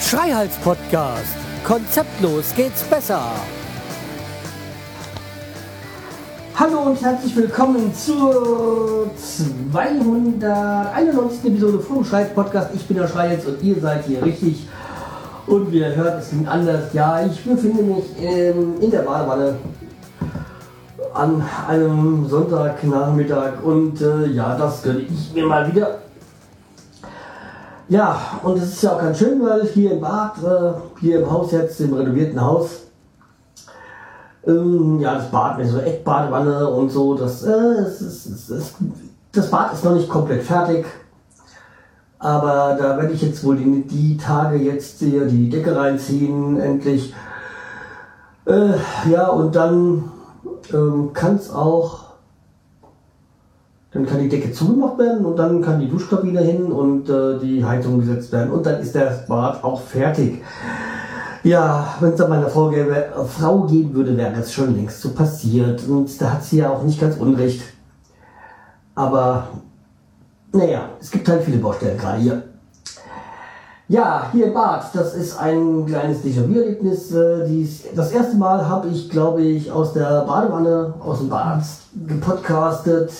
Schreihals Podcast. Konzeptlos geht's besser. Hallo und herzlich willkommen zur 291. Episode vom Schreihals Podcast. Ich bin der Schreihals und ihr seid hier richtig. Und wie ihr hört, es klingt anders. Ja, ich befinde mich ähm, in der Badewanne an einem Sonntagnachmittag und äh, ja, das gönne ich mir mal wieder. Ja, und es ist ja auch ganz schön, weil hier im Bad, äh, hier im Haus jetzt, im renovierten Haus, ähm, ja, das Bad mit so Eckbadewanne und so, das, äh, es ist, es ist, das Bad ist noch nicht komplett fertig. Aber da werde ich jetzt wohl die, die Tage jetzt hier die Decke reinziehen, endlich. Äh, ja, und dann ähm, kann es auch, dann kann die Decke zugemacht werden und dann kann die Duschkabine hin und äh, die Heizung gesetzt werden und dann ist das Bad auch fertig. Ja, wenn es dann meiner Frau, gäbe, Frau geben würde, wäre es schon längst so passiert und da hat sie ja auch nicht ganz unrecht. Aber naja, es gibt halt viele Baustellen gerade hier. Ja, hier im Bad, das ist ein kleines Déjà-vu-Erlebnis. Äh, das erste Mal habe ich, glaube ich, aus der Badewanne, aus dem Bad gepodcastet.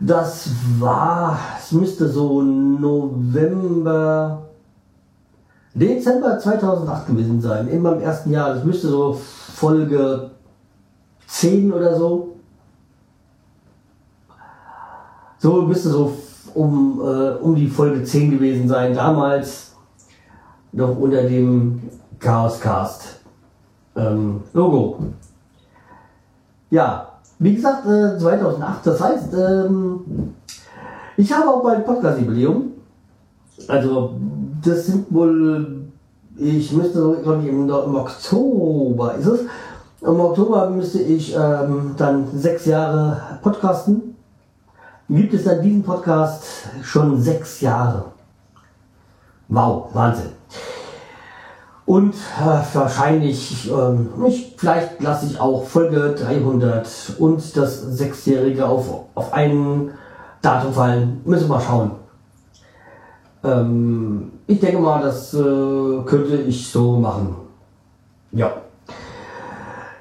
Das war, es müsste so November, Dezember 2008 gewesen sein, in meinem ersten Jahr. Das müsste so Folge 10 oder so. So müsste so um, äh, um die Folge 10 gewesen sein. Damals noch unter dem Chaoscast ähm, Logo. Ja, wie gesagt, äh, 2008. Das heißt, ähm, ich habe auch bald Podcast-Jubiläum. Also, das sind wohl, ich müsste, glaube ich, im, im Oktober ist es. Im Oktober müsste ich ähm, dann sechs Jahre podcasten gibt es dann diesen Podcast schon sechs Jahre. Wow, Wahnsinn. Und äh, wahrscheinlich, ähm, ich, vielleicht lasse ich auch Folge 300 und das Sechsjährige auf, auf ein Datum fallen. Müssen wir mal schauen. Ähm, ich denke mal, das äh, könnte ich so machen. Ja.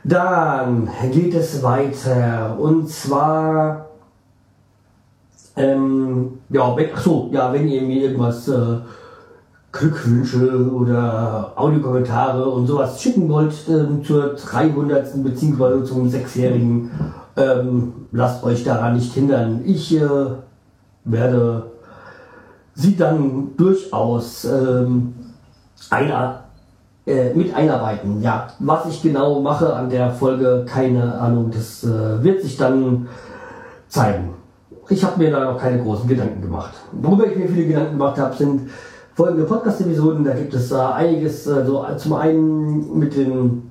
Dann geht es weiter. Und zwar ähm, ja, so, ja, wenn ihr mir irgendwas äh, Glückwünsche oder Audiokommentare und sowas schicken wollt ähm, zur 300. beziehungsweise zum sechsjährigen, ähm, lasst euch daran nicht hindern. Ich äh, werde sie dann durchaus ähm, einer, äh, mit einarbeiten. Ja, was ich genau mache an der Folge, keine Ahnung, das äh, wird sich dann zeigen ich habe mir da noch keine großen Gedanken gemacht. Worüber ich mir viele Gedanken gemacht habe, sind folgende Podcast-Episoden. Da gibt es äh, einiges. Also zum einen mit dem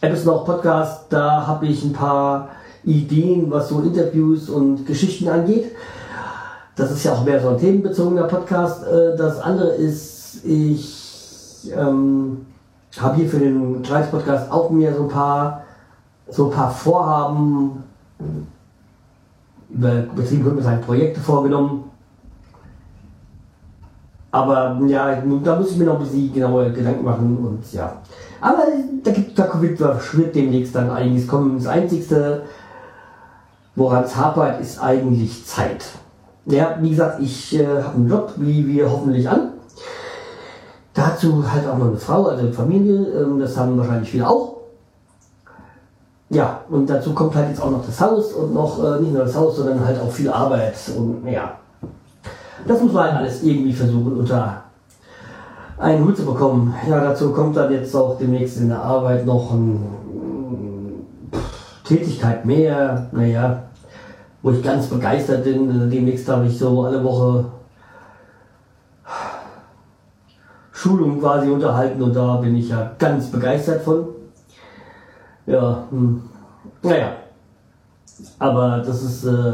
Episode Podcast, da habe ich ein paar Ideen, was so Interviews und Geschichten angeht. Das ist ja auch mehr so ein themenbezogener Podcast. Äh, das andere ist, ich ähm, habe hier für den Kreis Podcast auch mir so ein paar so ein paar Vorhaben über betriebliche Projekte vorgenommen. Aber ja, da muss ich mir noch ein bisschen genauer Gedanken machen und ja. Aber da, gibt, da wird demnächst dann einiges kommen. Das Einzige, woran es hapert, ist eigentlich Zeit. Ja, wie gesagt, ich äh, habe einen Job, wie wir hoffentlich an. Dazu halt auch noch eine Frau, also Familie. Ähm, das haben wahrscheinlich viele auch. Ja, und dazu kommt halt jetzt auch noch das Haus und noch äh, nicht nur das Haus, sondern halt auch viel Arbeit und ja. Das muss man halt alles irgendwie versuchen unter einen Hut zu bekommen. Ja, dazu kommt dann jetzt auch demnächst in der Arbeit noch eine Tätigkeit mehr, naja, wo ich ganz begeistert bin. Demnächst habe ich so alle Woche Schulung quasi unterhalten und da bin ich ja ganz begeistert von. Ja, hm. naja. Aber das ist äh,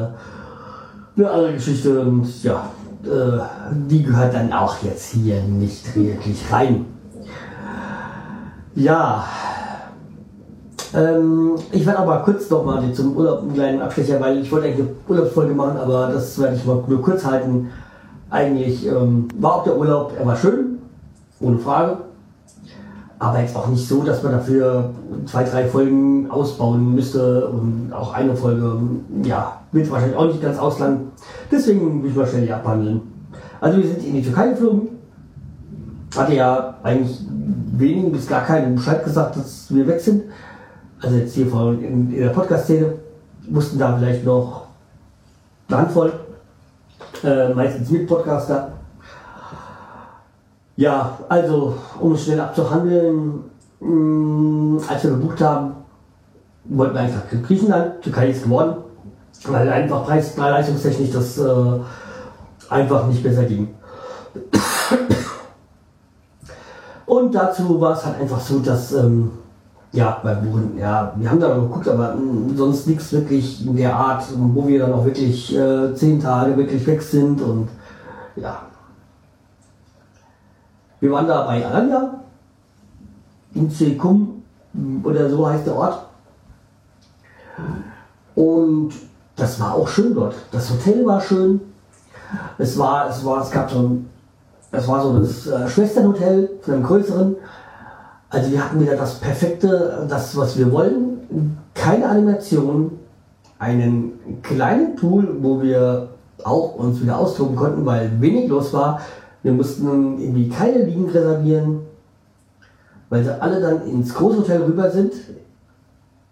eine andere Geschichte und ja, äh, die gehört dann auch jetzt hier nicht wirklich rein. Ja, Ähm, ich werde aber kurz noch mal zum Urlaub einen kleinen Abstecher, weil ich wollte eigentlich eine Urlaubsfolge machen, aber das werde ich mal nur kurz halten. Eigentlich ähm, war auch der Urlaub, er war schön, ohne Frage. Aber jetzt auch nicht so, dass man dafür zwei, drei Folgen ausbauen müsste und auch eine Folge, ja, wird wahrscheinlich auch nicht ganz ausland. Deswegen will ich die abhandeln. Also wir sind in die Türkei geflogen. Hatte ja eigentlich wenig bis gar keinen Bescheid gesagt, dass wir weg sind. Also jetzt hier von in, in der Podcast-Szene wussten da vielleicht noch eine Handvoll, äh, meistens mit Podcaster. Ja, also um es schnell abzuhandeln, mh, als wir gebucht haben, wollten wir einfach Griechenland, Türkei ist geworden, weil einfach preis leistungstechnisch das äh, einfach nicht besser ging. Und dazu war es halt einfach so, dass ähm, ja, bei Buchen, ja, wir haben da mal geguckt, aber mh, sonst nichts wirklich in der Art, wo wir dann auch wirklich äh, zehn Tage wirklich weg sind und ja. Wir waren da bei Alanya, in Sekum oder so heißt der Ort. Und das war auch schön dort. Das Hotel war schön. Es war, es war, es gab so ein, es war so das äh, Schwesternhotel von einem größeren. Also wir hatten wieder das perfekte, das was wir wollen. Keine Animation, einen kleinen Pool, wo wir auch uns wieder austoben konnten, weil wenig los war. Wir mussten irgendwie keine Liegen reservieren, weil sie alle dann ins Großhotel rüber sind,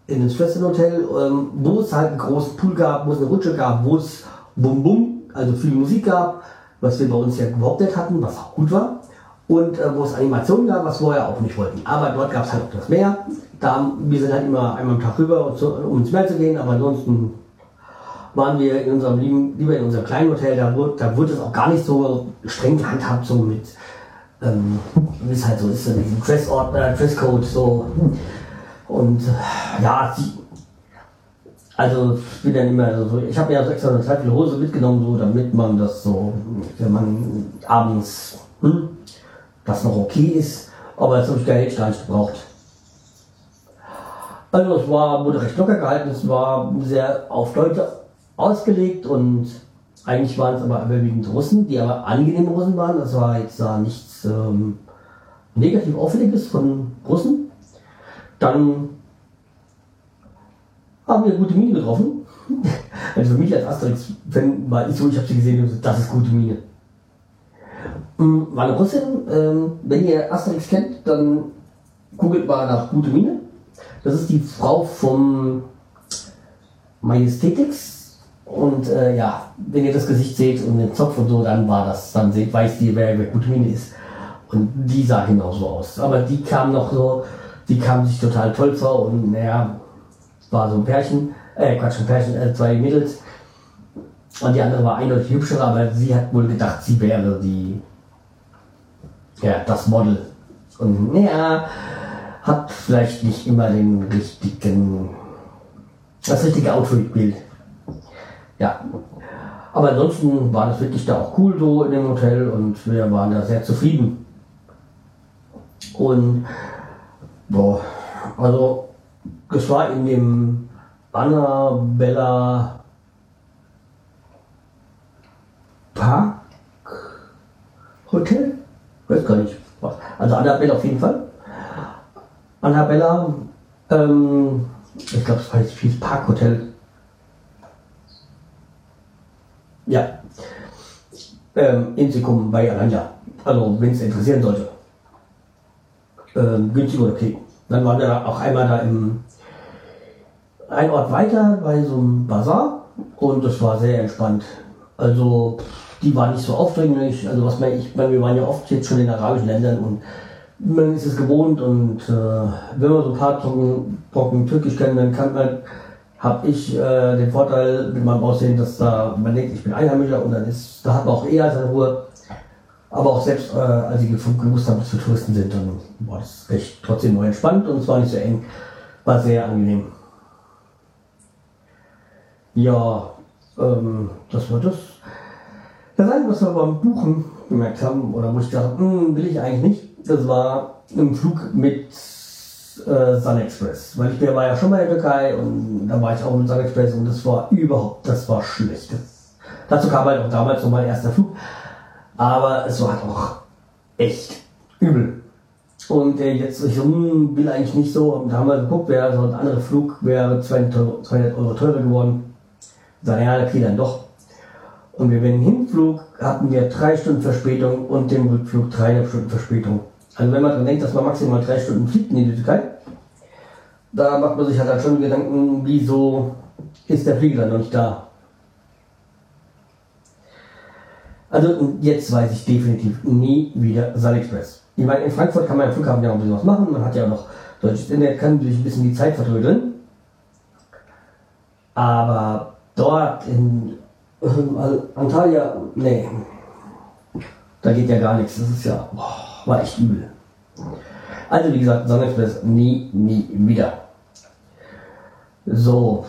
in das Schwesternhotel, ähm, wo es halt einen großen Pool gab, wo es eine Rutsche gab, wo es Bum Bum, also viel Musik gab, was wir bei uns ja überhaupt nicht hatten, was auch gut war und äh, wo es Animationen gab, was wir auch nicht wollten. Aber dort gab es halt auch das Meer. Da, wir sind halt immer einmal am Tag rüber, um ins Meer zu gehen, aber ansonsten waren wir in unserem lieben, lieber in unserem kleinen Hotel, da wurde, da wurde es auch gar nicht so streng gehandhabt, so mit, ähm, wie es halt so ist, so diesen Dressort, Dresscode, so. Und äh, ja, also ich bin dann immer so, ich habe ja so extra eine zweite Hose mitgenommen, so damit man das so, wenn man abends hm, das noch okay ist, aber ich gar nicht, gebraucht. Also es war, wurde recht locker gehalten, es war sehr auf Leute ausgelegt und eigentlich waren es aber überwiegend Russen, die aber angenehme Russen waren. Das war jetzt da nichts ähm, negativ Auffälliges von Russen. Dann haben wir gute Mine getroffen. Also für mich als Asterix-Fan war ich so, ich habe sie gesehen und das ist gute Mine. Ähm, war eine Russin. Ähm, wenn ihr Asterix kennt, dann googelt mal nach Gute Mine. Das ist die Frau vom Majestätix. Und äh, ja, wenn ihr das Gesicht seht und den Zopf und so, dann war das, dann seht, weiß ihr, wer, wer Gute Mine ist. Und die sah genauso aus. Aber die kam noch so, die kam sich total toll vor und naja, war so ein Pärchen, äh, Quatsch, ein Pärchen, äh, zwei Mädels. Und die andere war eindeutig hübscher, aber sie hat wohl gedacht, sie wäre die ja, das Model. Und ja, hat vielleicht nicht immer den richtigen, das richtige Outfit-Bild. Ja. Aber ansonsten war das wirklich da auch cool so in dem Hotel und wir waren da sehr zufrieden. Und boah, also es war in dem Annabella Park Hotel weiß gar nicht. Also Annabelle auf jeden Fall. Annabella, ähm, ich glaube, es heißt viel Parkhotel. Ja. Ähm, Insikum bei Alanya. Also, wenn es interessieren sollte. Ähm, günstig oder okay. Dann waren wir auch einmal da im ein Ort weiter bei so einem Bazar und das war sehr entspannt. Also, die war nicht so aufdringlich. Also was man, ich meine, wir waren ja oft jetzt schon in arabischen Ländern und man ist es gewohnt und äh, wenn man so ein paar Brocken, Brocken Türkisch kennt, dann kann man, habe ich äh, den Vorteil mit meinem Aussehen, dass da man denkt, ich bin Einheimischer und dann ist, da hat man auch eher seine Ruhe. Aber auch selbst, äh, als ich gewusst habe, dass wir Touristen sind, dann war das recht trotzdem noch entspannt und es war nicht so eng, war sehr angenehm. Ja, ähm, das war das. Das Einzige, was wir beim Buchen gemerkt haben, oder wo ich dachte, hm, will ich eigentlich nicht, das war ein Flug mit äh, Sun Express. Weil ich war ja schon mal in der Türkei und da war ich auch mit Sun Express und das war überhaupt, das war schlecht. Das, dazu kam halt auch damals noch mein erster Flug. Aber es war halt auch echt übel. Und äh, jetzt, ich hm, will eigentlich nicht so, da haben wir geguckt, wäre so ein anderer Flug wäre 200 Euro teurer geworden. Dann ja, okay, dann doch. Und wir den Hinflug hatten wir drei Stunden Verspätung und den Rückflug dreieinhalb Stunden Verspätung. Also wenn man dann denkt, dass man maximal drei Stunden fliegt in die Türkei, da macht man sich halt, schon Gedanken, wieso ist der Flieger dann noch nicht da. Also jetzt weiß ich definitiv nie wieder Sun Express. Ich meine, in Frankfurt kann man im Flughafen ja noch ein bisschen was machen. Man hat ja auch noch deutsches Internet, kann natürlich ein bisschen die Zeit vertrödeln. Aber dort in äh, Antalya, nee, da geht ja gar nichts. Das ist ja, boah, war echt übel. Also wie gesagt, Sonnexpress nie, nie wieder. So,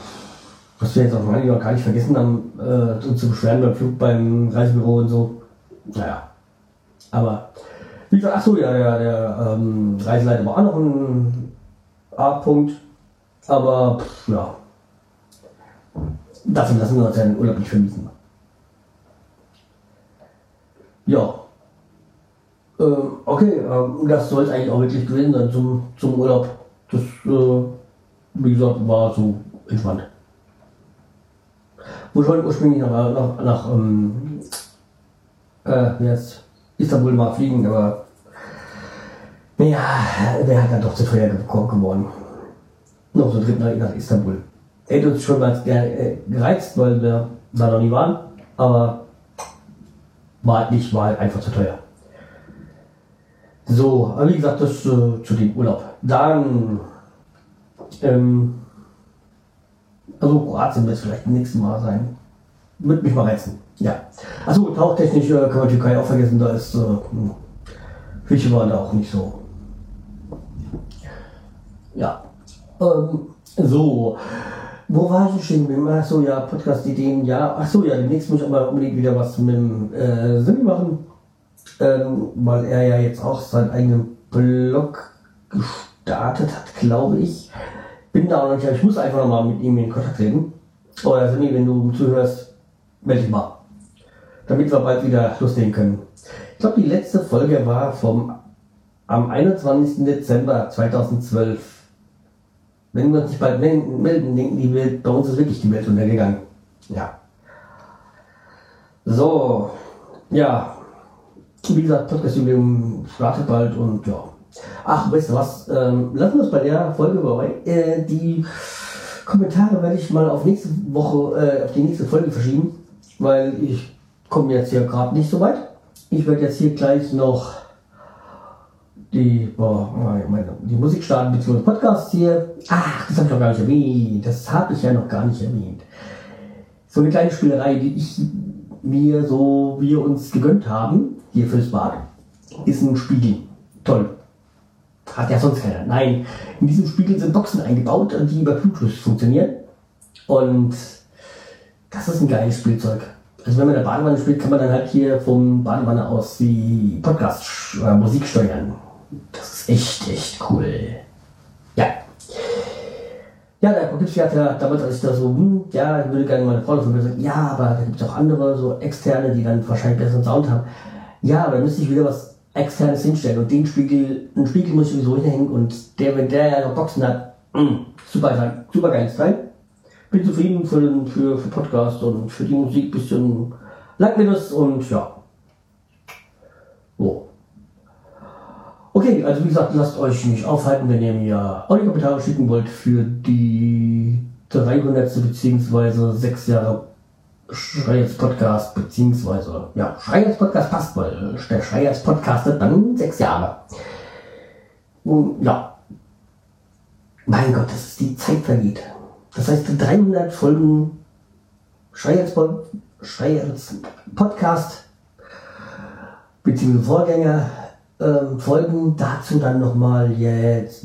was wir jetzt auch noch gar nicht vergessen haben, äh, uns zu beschweren beim Flug, beim Reisebüro und so. Naja. Aber, wie gesagt, achso, ja, der, der ähm, Reiseleiter war auch noch ein A-Punkt. Aber, pff, ja. Dafür lassen wir uns ja den Urlaub nicht vermiesen. Ja. Ähm, okay, ähm, das soll es eigentlich auch wirklich gewesen sein zum, zum Urlaub. Das, äh, wie gesagt, war so entspannt. Wo ich ursprünglich nach, nach, nach ähm, äh, jetzt Istanbul mal fliegen, aber naja, der hat dann doch zu teuer geworden. Noch so dritt nach Istanbul. Hätte uns schon mal äh, gereizt, weil wir da noch nie waren, aber war halt nicht, war halt einfach zu teuer. So, wie gesagt, das äh, zu dem Urlaub. Dann, ähm, also Kroatien wird es vielleicht das nächste Mal sein. Wird mich mal reizen. Ja. Achso, tauchtechnisch äh, kann man Türkei auch vergessen, da ist äh, Fische waren da auch nicht so. Ja. Ähm, so. Wo war ich stehen geblieben? Achso, ja, Podcast-Ideen, ja. Achso, ja, demnächst muss ich aber unbedingt wieder was mit dem äh, Sinn machen. Ähm, weil er ja jetzt auch seinen eigenen Blog gestartet hat, glaube ich. Bin da auch noch nicht, ich muss einfach noch mal mit ihm in Kontakt treten. Oder Simi, wenn du zuhörst, melde dich mal. Damit wir bald wieder loslegen können. Ich glaube, die letzte Folge war vom am 21. Dezember 2012 wenn wir uns nicht bald melden, denken die Welt, bei uns ist wirklich die Welt untergegangen. Ja. So, ja. Wie gesagt, Podcast-Jubiläum startet bald und ja. Ach, weißt du was? Ähm, lassen wir uns bei der Folge vorbei. Äh, die Kommentare werde ich mal auf nächste Woche, äh, auf die nächste Folge verschieben, weil ich komme jetzt hier gerade nicht so weit. Ich werde jetzt hier gleich noch die, boah, meine, die Musik starten bzw. Podcast hier. Ach, das habe ich noch gar nicht erwähnt. Das habe ich ja noch gar nicht erwähnt. So eine kleine Spielerei, die ich mir so, wir uns gegönnt haben, hier fürs Bad, ist ein Spiegel. Toll. Hat ja sonst keiner. Nein, in diesem Spiegel sind Boxen eingebaut, die über Bluetooth funktionieren. Und das ist ein geiles Spielzeug. Also wenn man in der Badewanne spielt, kann man dann halt hier vom Badewanne aus die Podcast oder Musik steuern. Das ist echt, echt cool. Ja. Ja, der ja damals, als ich da so, hm, ja, ich würde gerne meine Frau davon gesagt, ja, aber da gibt es auch andere, so externe, die dann wahrscheinlich besseren Sound haben. Ja, aber da müsste ich wieder was externes hinstellen und den Spiegel, einen Spiegel muss ich sowieso hinhängen und der, wenn der ja noch Boxen hat, mh, hm, super, super geiles Teil. Bin zufrieden für, den, für, für Podcast und für die Musik bisschen langt mir das und ja. Okay, also wie gesagt, lasst euch nicht aufhalten, wenn ihr mir Audiokommentare schicken wollt für die 300. beziehungsweise 6 Jahre Schreiers Podcast, beziehungsweise, ja, Schreiers Podcast passt, weil der Schreiers Podcast hat dann 6 Jahre. Und, ja. Mein Gott, das ist die Zeit vergeht. Das heißt, 300 Folgen Schreiers, Schreiers Podcast, beziehungsweise Vorgänger, ähm, Folgen. Dazu dann nochmal jetzt,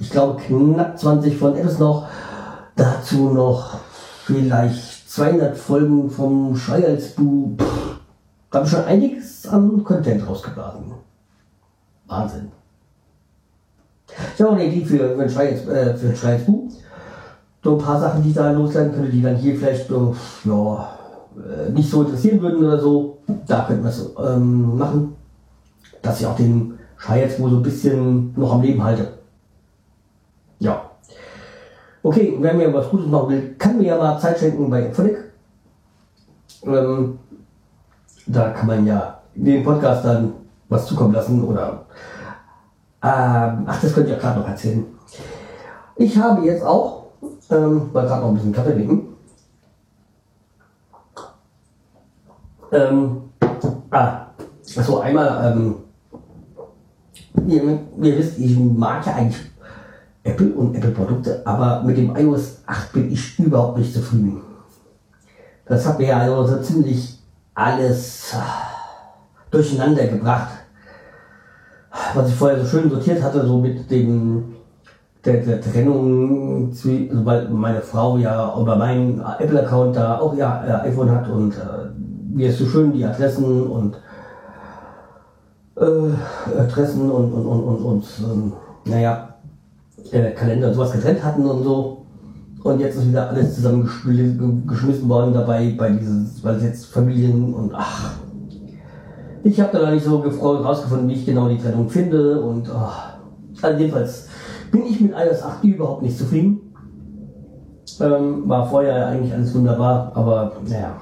ich glaube, knapp 20 von etwas noch. Dazu noch vielleicht 200 Folgen vom Schreihals-Bu. Da habe ich schon einiges an Content rausgeblasen. Wahnsinn. Ich habe auch eine Idee für, für ein Schreihals, äh. So ein paar Sachen, die ich da loswerden könnte, die dann hier vielleicht so, ja, äh, nicht so interessieren würden oder so. Da könnten wir es ähm, machen, dass ich auch den Schreihals wohl so ein bisschen noch am Leben halte. Ja. Okay, wer mir was Gutes machen will, kann mir ja mal Zeit schenken bei Phonic. Ähm, da kann man ja den Podcast dann was zukommen lassen oder ähm, ach, das könnte ich ja gerade noch erzählen. Ich habe jetzt auch, ähm, weil gerade noch ein bisschen Kaffee trinken. Ähm, ah, also einmal, ähm, ihr, ihr wisst, ich mag ja eigentlich Apple und Apple-Produkte, aber mit dem iOS 8 bin ich überhaupt nicht zufrieden. Das hat mir ja also so ziemlich alles durcheinander gebracht. Was ich vorher so schön sortiert hatte, so mit dem der, der Trennung, weil meine Frau ja über meinen Apple-Account da auch ja äh, iPhone hat und äh, mir ist so schön die Adressen und äh, Adressen und und und und, und ähm, naja äh, Kalender und sowas getrennt hatten und so. Und jetzt ist wieder alles zusammengeschmissen worden dabei, bei dieses, weil es jetzt Familien und ach. Ich habe da nicht so rausgefunden, wie ich genau die Trennung finde und ach. Also jedenfalls bin ich mit iOS 8 überhaupt nicht zufrieden. Ähm, war vorher eigentlich alles wunderbar, aber naja.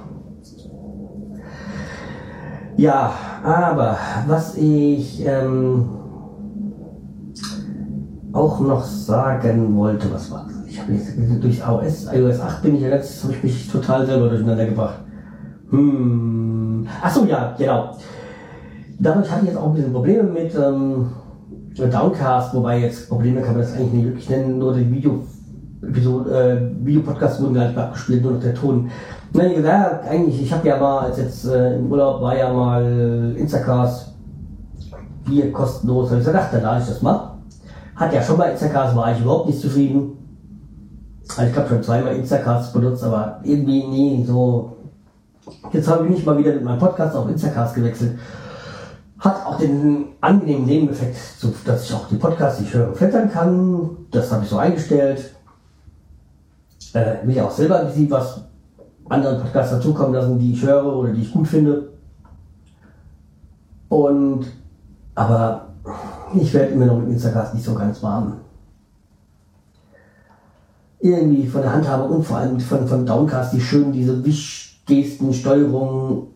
Ja, aber was ich ähm, auch noch sagen wollte, was war? Ich habe jetzt durch iOS, iOS 8 bin ich ja ganz, habe ich mich total selber durcheinander gebracht. Hm. Achso, ja, genau. Dadurch hatte ich jetzt auch ein bisschen Probleme mit ähm, Downcast, wobei jetzt Probleme kann man das eigentlich nicht wirklich nennen, nur die Video, Episode, äh, Videopodcasts wurden gar nicht mehr abgespielt, nur noch der Ton. Nein, gesagt, eigentlich, ich habe ja mal, als jetzt äh, im Urlaub war ja mal Instacast hier kostenlos, habe ich ach, dann lade ich das mal. Hat ja schon mal Instacast, war ich überhaupt nicht zufrieden. Also ich habe schon zweimal Instacast benutzt, aber irgendwie nie so. Jetzt habe ich mich mal wieder mit meinem Podcast auf Instacast gewechselt. Hat auch den angenehmen Nebeneffekt, dass ich auch die Podcasts, die ich höre, flattern kann. Das habe ich so eingestellt. Äh, ja auch selber ein bisschen was anderen Podcasts dazukommen lassen, die ich höre oder die ich gut finde. Und aber ich werde immer noch mit Instacast nicht so ganz warm. Irgendwie von der Handhabe und vor allem von, von Downcast, die schön, diese Wischgesten, Steuerung,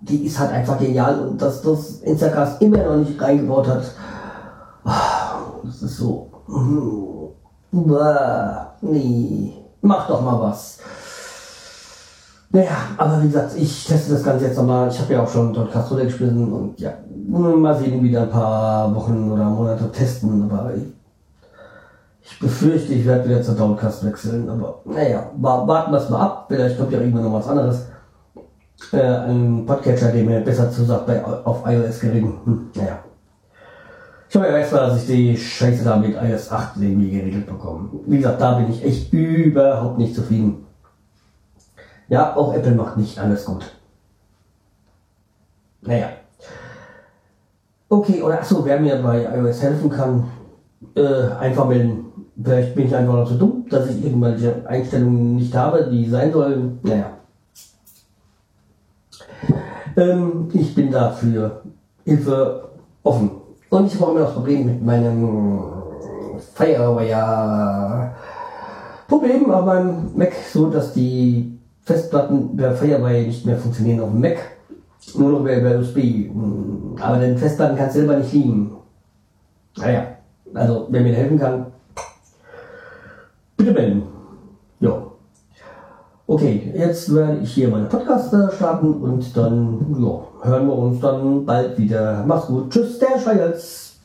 die ist halt einfach genial und dass das Instacast immer noch nicht reingebaut hat, das ist so, nee, mach doch mal was. Naja, aber wie gesagt, ich teste das Ganze jetzt nochmal. Ich habe ja auch schon dort Castro geschmissen und ja, mal sehen, wieder ein paar Wochen oder Monate testen. Aber ich, ich befürchte, ich werde wieder zur Downcast wechseln. Aber naja, warten wir es mal ab. Vielleicht kommt ja irgendwann noch was anderes. Äh, ein Podcatcher, der mir besser zusagt bei, auf iOS-Geräten. Hm, naja. Ich hoffe ja erstmal, dass ich die Scheiße da mit iOS 8 irgendwie geregelt bekomme. Wie gesagt, da bin ich echt überhaupt nicht zufrieden. Ja, auch Apple macht nicht alles gut. Naja. Okay, oder achso, wer mir bei iOS helfen kann, äh, einfach melden. Vielleicht bin ich einfach noch zu dumm, dass ich irgendwelche Einstellungen nicht habe, die sein sollen. Naja. Ähm, ich bin dafür Hilfe offen. Und ich habe immer das Problem mit meinem Firewire Problem auf meinem Mac, so dass die Festplatten per Firewire nicht mehr funktionieren auf dem Mac, nur noch per USB. Aber den Festplatten kann selber nicht liegen. Naja, also wer mir helfen kann, bitte melden. Ja. Okay, jetzt werde ich hier meine Podcast starten und dann ja, hören wir uns dann bald wieder. Mach's gut. Tschüss, der Scheiß.